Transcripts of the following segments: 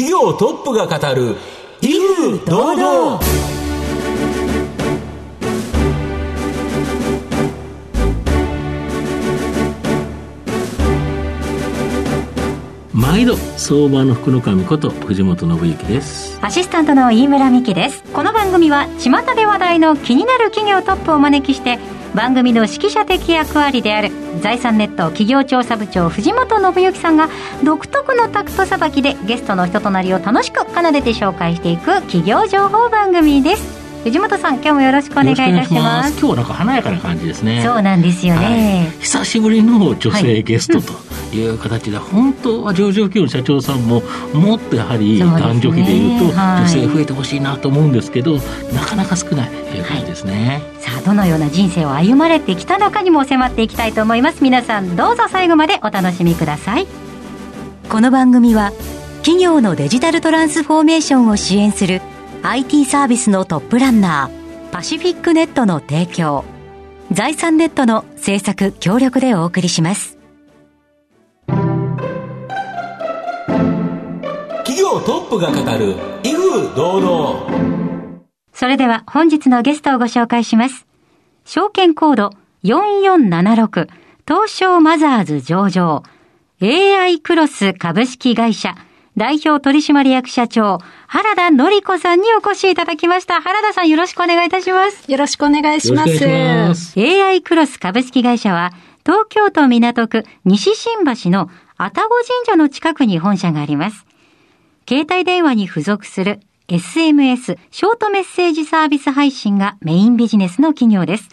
企業トップが語る威風堂々。毎度相場の福の神こと藤本信之です。アシスタントの飯村美希です。この番組は巷で話題の気になる企業トップをお招きして番組の指揮者的役割である財産ネット企業調査部長藤本信之さんが独特のタクトさばきでゲストの人となりを楽しく奏でて紹介していく企業情報番組です。藤本さん今日もよろしくお願いいたします。今日はなんか華やかな感じですね。そうなんですよね、はい、久しぶりの女性ゲストと。いう形で、はい、本当は上場企業の社長さんももっとやはり男女比でいうと女性増えてほしいなと思うんですけど、なかなか少ないという感じですね、はい、さあどのような人生を歩まれてきたのかにも迫っていきたいと思います。皆さんどうぞ最後までお楽しみください。この番組は企業のデジタルトランスフォーメーションを支援する IT サービスのトップランナーパシフィックネットの提供財産ネットの制作協力でお送りします業トップが語る威風堂々それでは本日のゲストをご紹介します証券コード4476東証マザーズ上場 AI クロス株式会社代表取締役社長、原田のり子さんにお越しいただきました。原田さんよろしくお願いいたします。よろしくお願いします。ます AI クロス株式会社は、東京都港区西新橋の愛宕神社の近くに本社があります。携帯電話に付属する SMS、ショートメッセージサービス配信がメインビジネスの企業です。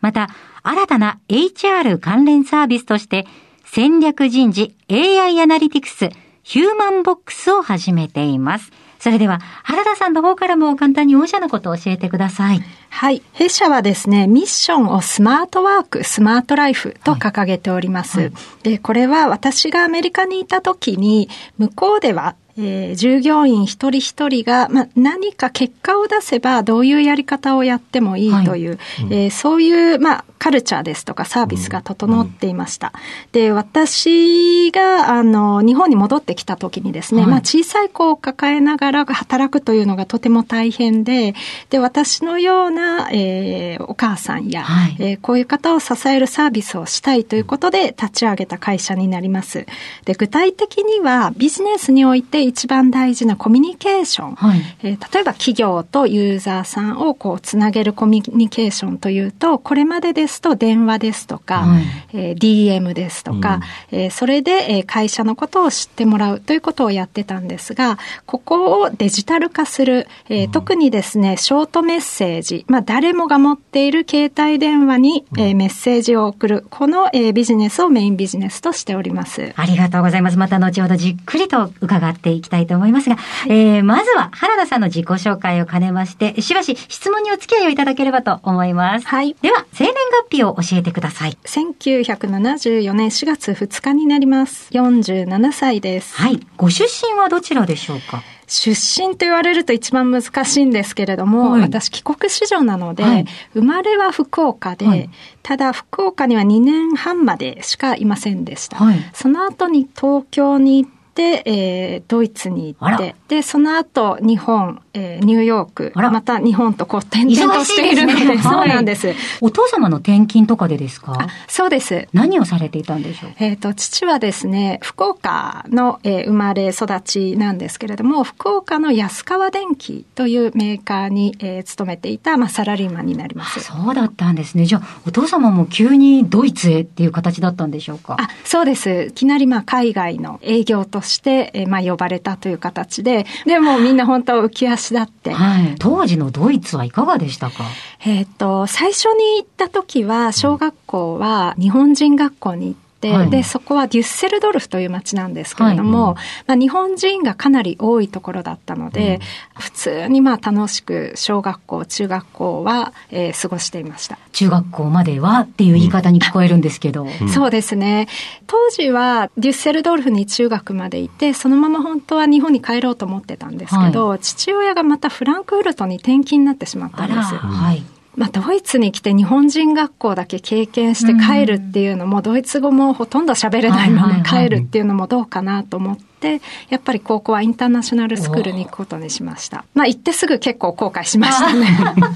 また、新たな HR 関連サービスとして、戦略人事 AI アナリティクスヒューマンボックスを始めています。それでは、原田さんの方からも簡単に御社のことを教えてください。はい。弊社はですね、ミッションをスマートワーク、スマートライフと掲げております。はいはい、で、これは私がアメリカにいた時に、向こうではえー、従業員一人一人が、まあ、何か結果を出せばどういうやり方をやってもいいとい。う、はいうん、えー、そういう、まあ、カルチャーですとかサービスが整っていました。で、私が、あの、日本に戻ってきた時にですね、はい、まあ、小さい子を抱えながら働くというのがとても大変で、で、私のような、えー、お母さんや、はい、えー、こういう方を支えるサービスをしたいということで立ち上げた会社になります。で、具体的にはビジネスにおいて一番大事なコミュニケーション。はい、えー、例えば企業とユーザーさんをこうつなげるコミュニケーションというと、これまでですと電話ですとか、はい、えー、DM ですとか、うん、えー、それで、え会社のことを知ってもらうということをやってたんですが、ここをデジタル化する、え特にですね、ショートメッセージ、まあ誰もが持っている携帯電話に、えー、メッセージを送る、この、えー、ビジネスをメインビジネスとしております。ありがとうございます。また後ほどじっくりと伺っていきたいと思いますが、はい、えー、まずは原田さんの自己紹介を兼ねまして、しばし質問にお付き合いをいただければと思います。はい。では、生年月日を教えてください。1974年4月2日になります。47歳です。はい。ご出身はどちらでしょうか？出身と言われると一番難しいんですけれども、はい、私帰国子女なので、はい、生まれは福岡で、はい、ただ福岡には2年半までしかいませんでした。その後に東京に行ってで、えー、ドイツに行って、で、その後、日本、えー、ニューヨーク、また日本とこう転々としているので、でね、そうなんです、はい、お父様の転勤とかでですか？そうです。何をされていたんでしょう？えっ、と、父はですね、福岡の、えー、生まれ育ちなんですけれども、福岡の安川電機というメーカーに、えー、勤めていた、まあ、サラリーマンになります。そうだったんですね。じゃあ、お父様も急にドイツへっていう形だったんでしょうか？あ、そうです。いきなり、まあ、海外の営業として、えー、まあ、呼ばれたという形で、でもみんな本当浮き足立って。はい。当時のドイツはいかがでしたか？えっ、と、最初に行った時は、小学校は日本人学校に行って、はい、で、そこはデュッセルドルフという街なんですけれども、はい、まあ、日本人がかなり多いところだったので、うん、普通にまあ楽しく小学校、中学校は、えー、過ごしていました。中学校まではっていう言い方に聞こえるんですけど。うん、そうですね。当時はデュッセルドルフに中学までいて、そのまま本当は日本に帰ろうと思ってたんですけど、はい、父親がまたフランクフルトに転勤になってしまったんです。はいまあ、ドイツに来て日本人学校だけ経験して帰るっていうのも、ドイツ語もほとんど喋れないまま帰るっていうのもどうかなと思って、て、やっぱり高校はインターナショナルスクールに行くことにしました。まあ行ってすぐ結構後悔しましたね。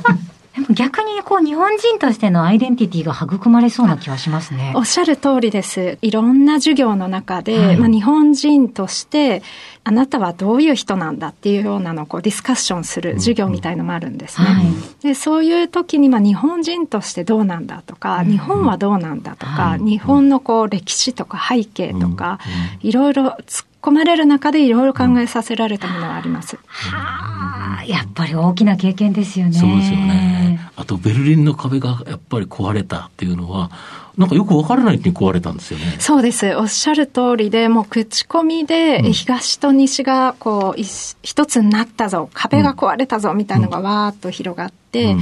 逆にこう日本人としてのアイデンティティが育まれそうな気はしますね。おっしゃる通りです。いろんな授業の中で、はい、まあ、日本人としてあなたはどういう人なんだっていうようなのをこうディスカッションする授業みたいのもあるんですね。はい、でそういう時にまあ日本人としてどうなんだとか、日本はどうなんだとか、日本のこう歴史とか背景とか、いろいろ突っ込まれる中でいろいろ考えさせられたものはあります。はあ、やっぱり大きな経験ですよね。そうですよね。あとベルリンの壁がやっぱり壊れたっていうのは、なんかよくわからないって壊れたんですよね。そうです。おっしゃる通りで、もう口コミで、東と西がこう、一つになったぞ、壁が壊れたぞ、みたいなのがわーっと広がって、うん、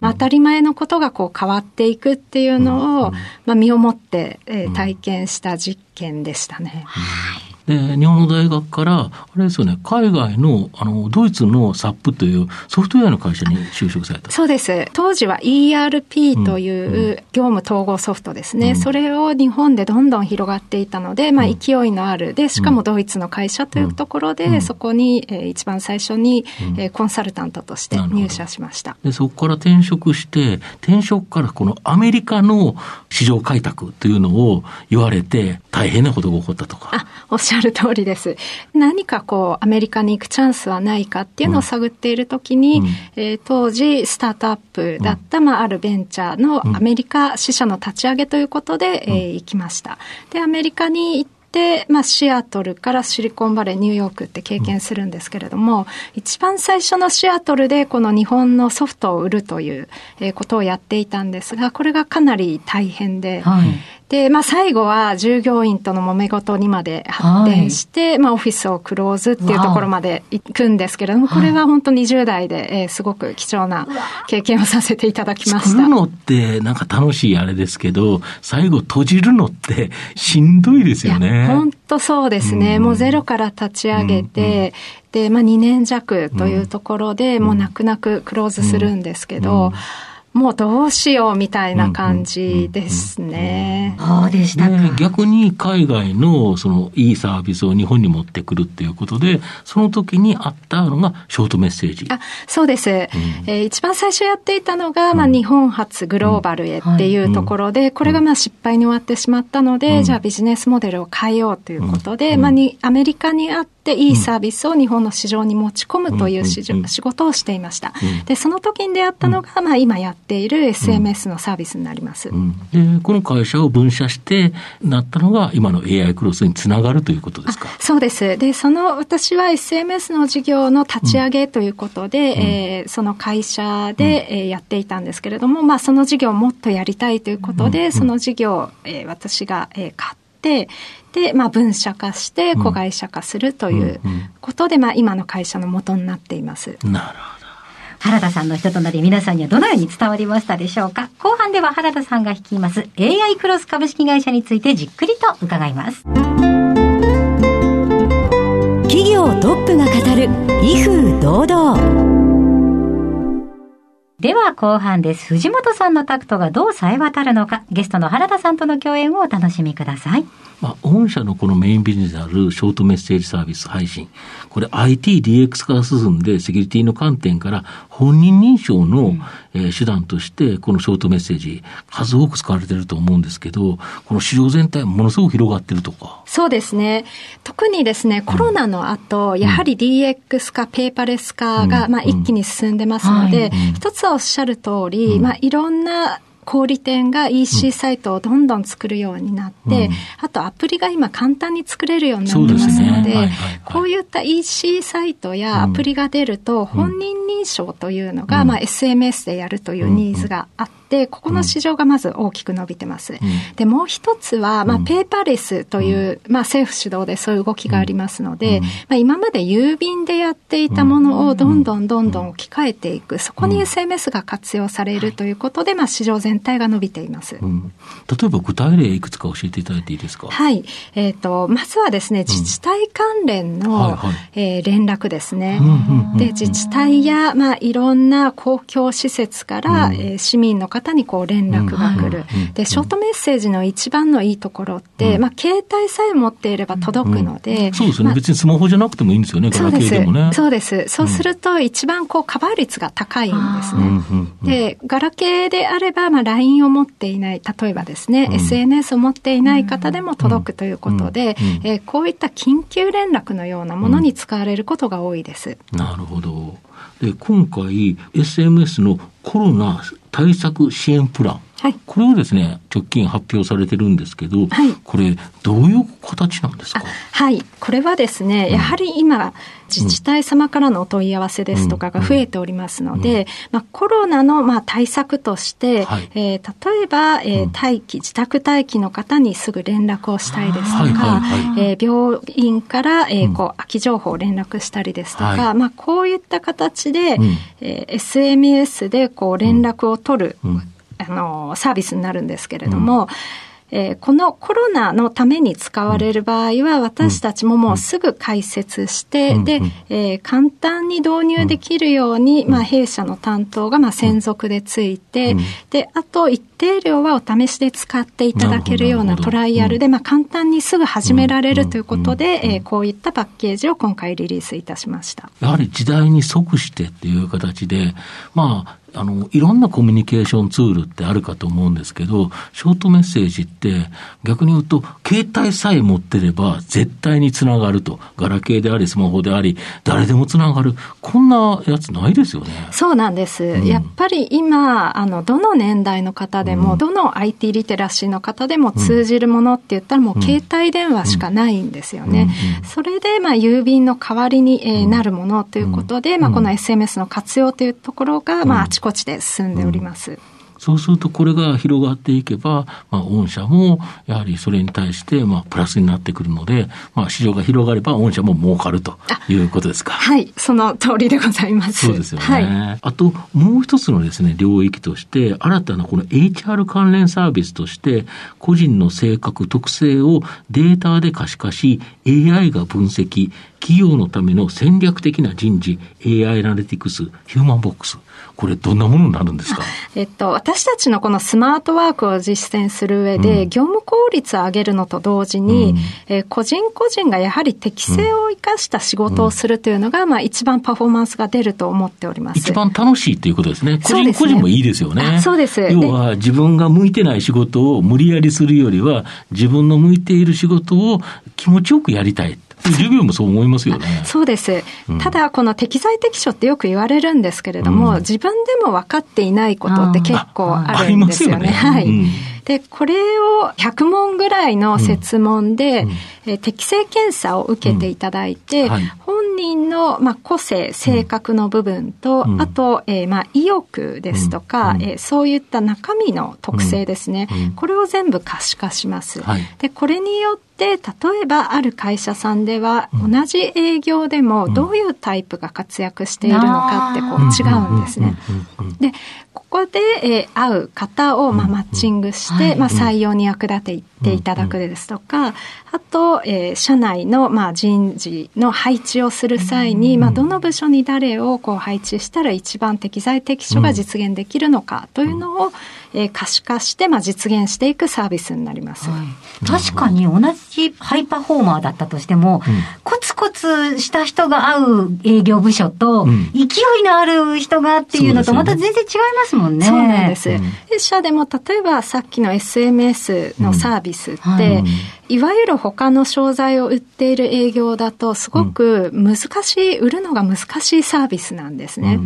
まあ、当たり前のことがこう変わっていくっていうのを、まあ、身をもって、えー、体験した実験でしたね。はいで、日本の大学から、あれですよね、海外の、あの、ドイツのサップというソフトウェアの会社に就職された。そうです。当時は ERP という業務統合ソフトですね。うん、それを日本でどんどん広がっていたので、まあ、勢いのある、で、しかもドイツの会社というところで、うん、そこに、えー、一番最初に、えー、コンサルタントとして入社しました。で、そこから転職して、転職からこのアメリカの市場開拓というのを言われて、大変なことが起こったとか。あ、おっしゃる通りです。何かこう、アメリカに行くチャンスはないかっていうのを探っているときに、うん、えー、当時、スタートアップだった、うん、まあ、あるベンチャーのアメリカ支社の立ち上げということで、うん、えー、行きました。で、アメリカに行って、まあ、シアトルからシリコンバレー、ニューヨークって経験するんですけれども、うん、一番最初のシアトルでこの日本のソフトを売るということをやっていたんですが、これがかなり大変で、はい、で、まあ最後は従業員との揉め事にまで発展して、はい、まあオフィスをクローズっていうところまで行くんですけれども、これは本当20代で、えー、すごく貴重な経験をさせていただきました。作るのってなんか楽しいあれですけど、最後閉じるのってしんどいですよね。本当そうですね。うん、もうゼロから立ち上げて、うんうんで、まあ、2年弱というところで、もう泣く泣くクローズするんですけど、うんもうどうしようみたいな感じですね。そうでしたか。逆に海外のそのいいサービスを日本に持ってくるっていうことで、その時にあったのがショートメッセージ。あそうです、うん、えー、一番最初やっていたのが、まあ、日本初グローバルへっていうところで、これがまあ失敗に終わってしまったので、じゃあビジネスモデルを変えようということで、まあに、アメリカにあって、いいサービスを日本の市場に持ち込むという仕事をしていました。で、その時に出会ったのが、まあ今やってている SMS のサービスになります、うん。うん、でこの会社を分社してなったのが今の AI クロスにつながるということですか？そうです。でその私は SMS の事業の立ち上げということで、うん、えー、その会社で、えー、やっていたんですけれども、まあ、その事業をもっとやりたいということで、その事業を、えー、私が、えー、買で、まあ、分社化して子会社化するということで、まあ、今の会社の元になっています。なるほど。原田さんの人となり皆さんにはどのように伝わりましたでしょうか？後半では原田さんが率います AI クロス株式会社についてじっくりと伺います。企業トップが語る威風堂々では後半です。藤本さんのタクトがどう冴え渡るのか、ゲストの原田さんとの共演をお楽しみください。まあ、御社のこのメインビジネスであるショートメッセージサービス配信。これ IT、DX 化が進んで、セキュリティの観点から本人認証の、うん、えー、手段として、このショートメッセージ、数多く使われていると思うんですけど、この市場全体ものすごく広がってるとか。そうですね。特にですね、コロナの後、うん、やはり DX 化、ペーパレス化が、まあ、一気に進んでますので、一つはおっしゃる通り、まあ、いろんな小売店が EC サイトをどんどん作るようになって、うん、あとアプリが今簡単に作れるようになってますので、でね。はいはいはい、こういった EC サイトやアプリが出ると、本人認証というのが、うん、まあ、SMS でやるというニーズがあって、で、ここの市場がまず大きく伸びてます。うん、で、もう一つは、まあ、ペーパーレスという、まあ、政府主導でそういう動きがありますので、まあ、今まで郵便でやっていたものをどんどんどんどん置き換えていく、そこに SMS が活用されるということで、まあ、市場全体が伸びています。うん、例えば具体例いくつか教えていただいていいですか？はい。えっ、ー、と、まずはですね、自治体関連の、はいはい、えー、連絡ですね。で、自治体や、まあ、いろんな公共施設から、えー、市民の方方にこう連絡が来る。で、ショートメッセージの一番のいいところって、まあ、携帯さえ持っていれば届くので。そうですね、まあ、別にスマホじゃなくてもいいんですよね、ガラケーでもね。そうです。そうすると、一番こう、カバー率が高いんですね。で、ガラケーであれば、まあ、LINE を持っていない、例えばですね、SNS を持っていない方でも届くということで、えこういった緊急連絡のようなものに使われることが多いです。なるほど。で、今回、SMS のコロナ対策支援プラン。はい、これをですね、直近発表されてるんですけど、はい、これ、どういう形なんですか？はい、これはですね、やはり今、自治体様からのお問い合わせですとかが増えておりますので、まあ、コロナのまあ対策として、はい、えー、例えば、えー、待機、自宅待機の方にすぐ連絡をしたいですとか、えー、病院から、えー、こう空き情報を連絡したりですとか、はい、まあ、こういった形で、うん、えー、SMS でこう連絡を取る、うん。あの、サービスになるんですけれども、うんえー、このコロナのために使われる場合は、私たちももうすぐ解説して、うん、で、えー、簡単に導入できるように、うん、まあ、弊社の担当が、まあ、専属でついて、うん、で、あと、一定量はお試しで使っていただけるようなトライアルで、まあ、簡単にすぐ始められるということで、えー、こういったパッケージを今回リリースいたしました。やはり時代に即してっていう形で、まあ、あの、いろんなコミュニケーションツールってあるかと思うんですけど、ショートメッセージって逆に言うと、携帯さえ持ってれば絶対につながると。ガラケーであり、スマホであり、誰でもつながる。こんなやつないですよね。そうなんです。うん、やっぱり今、あの、どの年代の方でも、うん、どの IT リテラシーの方でも通じるものって言ったらもう携帯電話しかないんですよね。それで、まあ、郵便の代わりに、えー、なるものということで、まあ、この SMS の活用というところが、まあ、あちこちで進んでおります。そうするとこれが広がっていけば、まあ、御社もやはりそれに対して、まあ、プラスになってくるので、まあ、市場が広がれば御社も儲かるということですか。はい、その通りでございます。そうですよね。はい、あと、もう一つのですね、領域として、新たなこの HR 関連サービスとして、個人の性格、特性をデータで可視化し、AI が分析、企業のための戦略的な人事、AI アナリティクス、ヒューマンボックス。これどんなものになるんですか？えっと、私たちのこのスマートワークを実践する上で、うん、業務効率を上げるのと同時に、うん、えー、個人個人がやはり適性を生かした仕事をするというのが、うん、まあ一番パフォーマンスが出ると思っております。一番楽しいということですね。個人個人もいいですよね。そうです。要は自分が向いてない仕事を無理やりするよりは、自分の向いている仕事を気持ちよくやりたい。授業もそう思いますよね。そうです。ただ、この適材適所ってよく言われるんですけれども、うん、自分でも分かっていないことって結構あるんですよね。よねはい。うんで、これを100問ぐらいの設問で、うんうん、え適正検査を受けていただいて、うん。はい、本人の、まあ、個性、性格の部分と、あと、えー、まあ、意欲ですとか、えー、そういった中身の特性ですね、これを全部可視化します。はい、で、これによってで、例えばある会社さんでは、同じ営業でもどういうタイプが活躍しているのかってこう違うんですね。で、ここで、えー、会う方を、まあ、マッチングして、まあ、採用に役立てていただくですとか、あと、えー、社内の、まあ、人事の配置をする際に、まあ、どの部署に誰をこう配置したら一番適材適所が実現できるのかというのを、えー、可視化して、まあ、実現していくサービスになります。はい、確かに同じハイパフォーマーだったとしても、うん、コツコツした人が会う営業部署と、うん、勢いのある人がっていうのとまた全然違いますもんね。そうなんです。弊、うん、社でも例えばさっきの SMS のサービスって、はい、いわゆる他の商材を売っている営業だとすごく難しい、売るのが難しいサービスなんですね。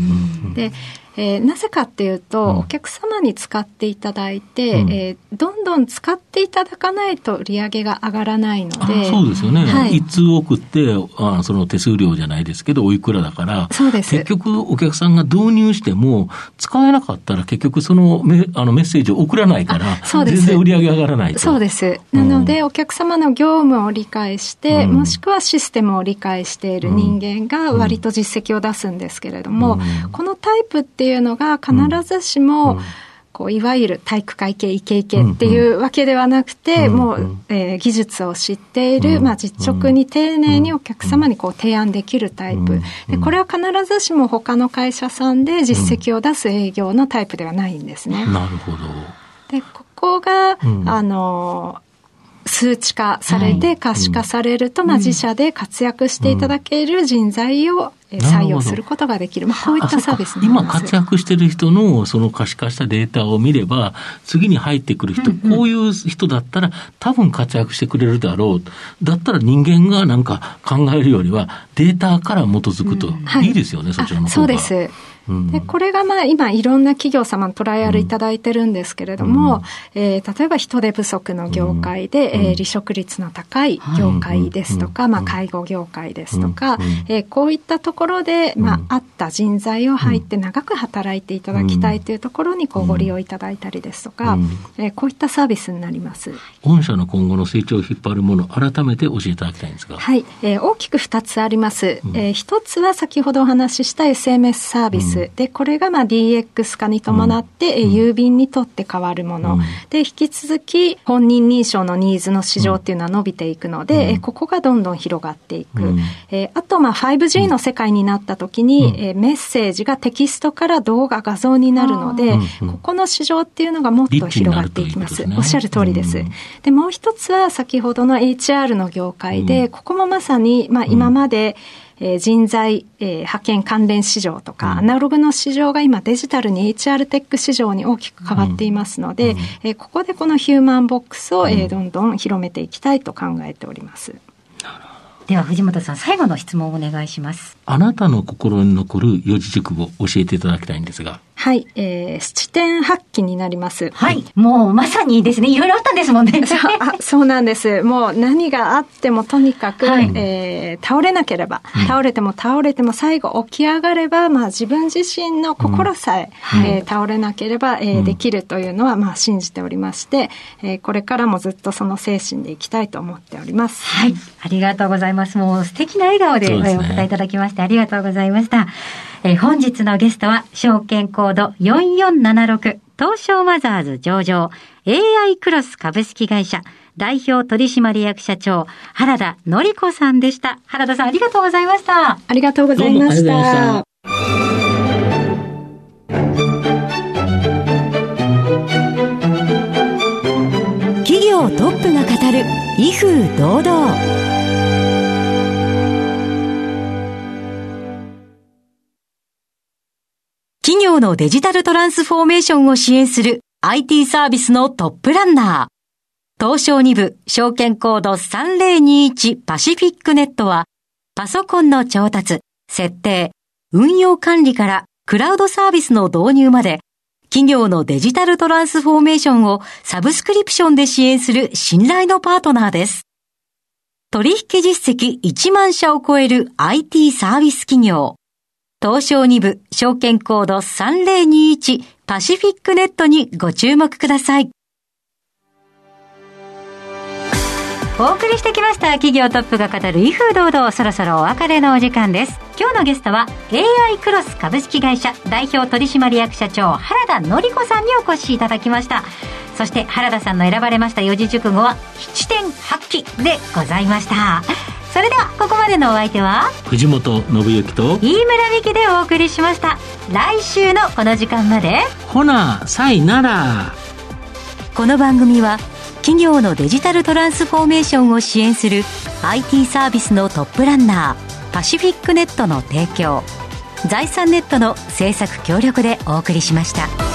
でえー、なぜかっていうと、うん、お客様に使っていただいて、うん、えー、どんどん使っていただかないと売り上げが上がらないので。そうですよね。はい、一通送って、あその手数料じゃないですけど、おいくらだから、そうです。結局お客さんが導入しても、使えなかったら結局そのメあのメッセージを送らないから、そうです全然売り上げ上がらないそうです。なので、お客様の業務を理解して、もしくはシステムを理解している人間が割と実績を出すんですけれども、このタイプってっていうのが必ずしも、こういわゆる体育会系イケイケっていうわけではなくて、うん。うん、もう、えー、技術を知っている、うん、まあ、実直に丁寧にお客様にこう提案できるタイプ、でこれは必ずしも他の会社さんで実績を出す営業のタイプではないんですね。なるほど。でここが、あの数値化されて可視化されると、まあ、自社で活躍していただける人材を採用することができる。まあ、こういったサービス今活躍してる人のその可視化したデータを見れば、次に入ってくる人、うんうん、こういう人だったら多分活躍してくれるだろう。だったら人間がなんか考えるよりはデータから基づくと、うんはい、いいですよね、そちらの方が。そうです。でこれがまあ今いろんな企業様トライアルいただいてるんですけれども、うん、えー、例えば人手不足の業界で、うん、えー、離職率の高い業界ですとか、まあ、介護業界ですとか、えー、こういったところで、まあ、あった人材を入って長く働いていただきたいというところにこうご利用いただいたりですとか、えー、こういったサービスになります。御社の今後の成長を引っ張るもの改めて教えていただきたいんですが。はい、えー、大きく2つあります。うん、えー、1つは先ほどお話しした SMS サービス、でこれがまあ DX 化に伴って、郵便にとって変わるもの、で引き続き本人認証のニーズの市場っていうのは伸びていくので、ここがどんどん広がっていく、えあとまあ 5G の世界になった時に、えメッセージがテキストから動画画像になるので、ここの市場っていうのがもっと広がっていきます。おっしゃる通りです。でもう一つは先ほどの HR の業界で、ここもまさにまあ今まで、えー、人材、えー、派遣関連市場とか、アナログの市場が今デジタルに HR テック市場に大きく変わっていますので、うん、えー、ここでこのヒューマンボックスを、えー、どんどん広めていきたいと考えております。では藤本さん最後の質問をお願いしますあなたの心に残る四字熟語教えていただきたいんですがはい、えー、七点八起になります。はい。もうまさにですね、いろいろあったんですもんね。あそうなんです。もう何があってもとにかく、はい、えー、倒れなければ、倒れても倒れても最後起き上がれば、まあ自分自身の心さえ、うん、えー、倒れなければ、えー、できるというのは、まあ信じておりまして、えー、これからもずっとその精神でいきたいと思っております。はい。ありがとうございます。もう素敵な笑顔でお答えいただきまして、ありがとうございました。えー、本日のゲストは、証券コード4476、東証マザーズ上場、AI クロス株式会社、代表取締役社長、原田典子さんでした。原田さん、ありがとうございました。ありがとうございました。企業トップが語る、威風堂々。企業のデジタルトランスフォーメーションを支援する IT サービスのトップランナー。東証2部証券コード3021パシフィックネットは、パソコンの調達、設定、運用管理からクラウドサービスの導入まで、企業のデジタルトランスフォーメーションをサブスクリプションで支援する信頼のパートナーです。取引実績1万社を超える IT サービス企業。東証2部証券コード3021パシフィックネットにご注目ください。お送りしてきました企業トップが語る威風堂々そろそろお別れのお時間です。今日のゲストは AI クロス株式会社代表取締役社長原田典子さんにお越しいただきました。そして原田さんの選ばれました四字熟語は七点八起でございました。それではここまでのお相手は藤本信之と飯村美希でお送りしました。来週のこの時間まで。ほなさいならこの番組は企業のデジタルトランスフォーメーションを支援する IT サービスのトップランナーパシフィックネットの提供財産ネットの制作協力でお送りしました。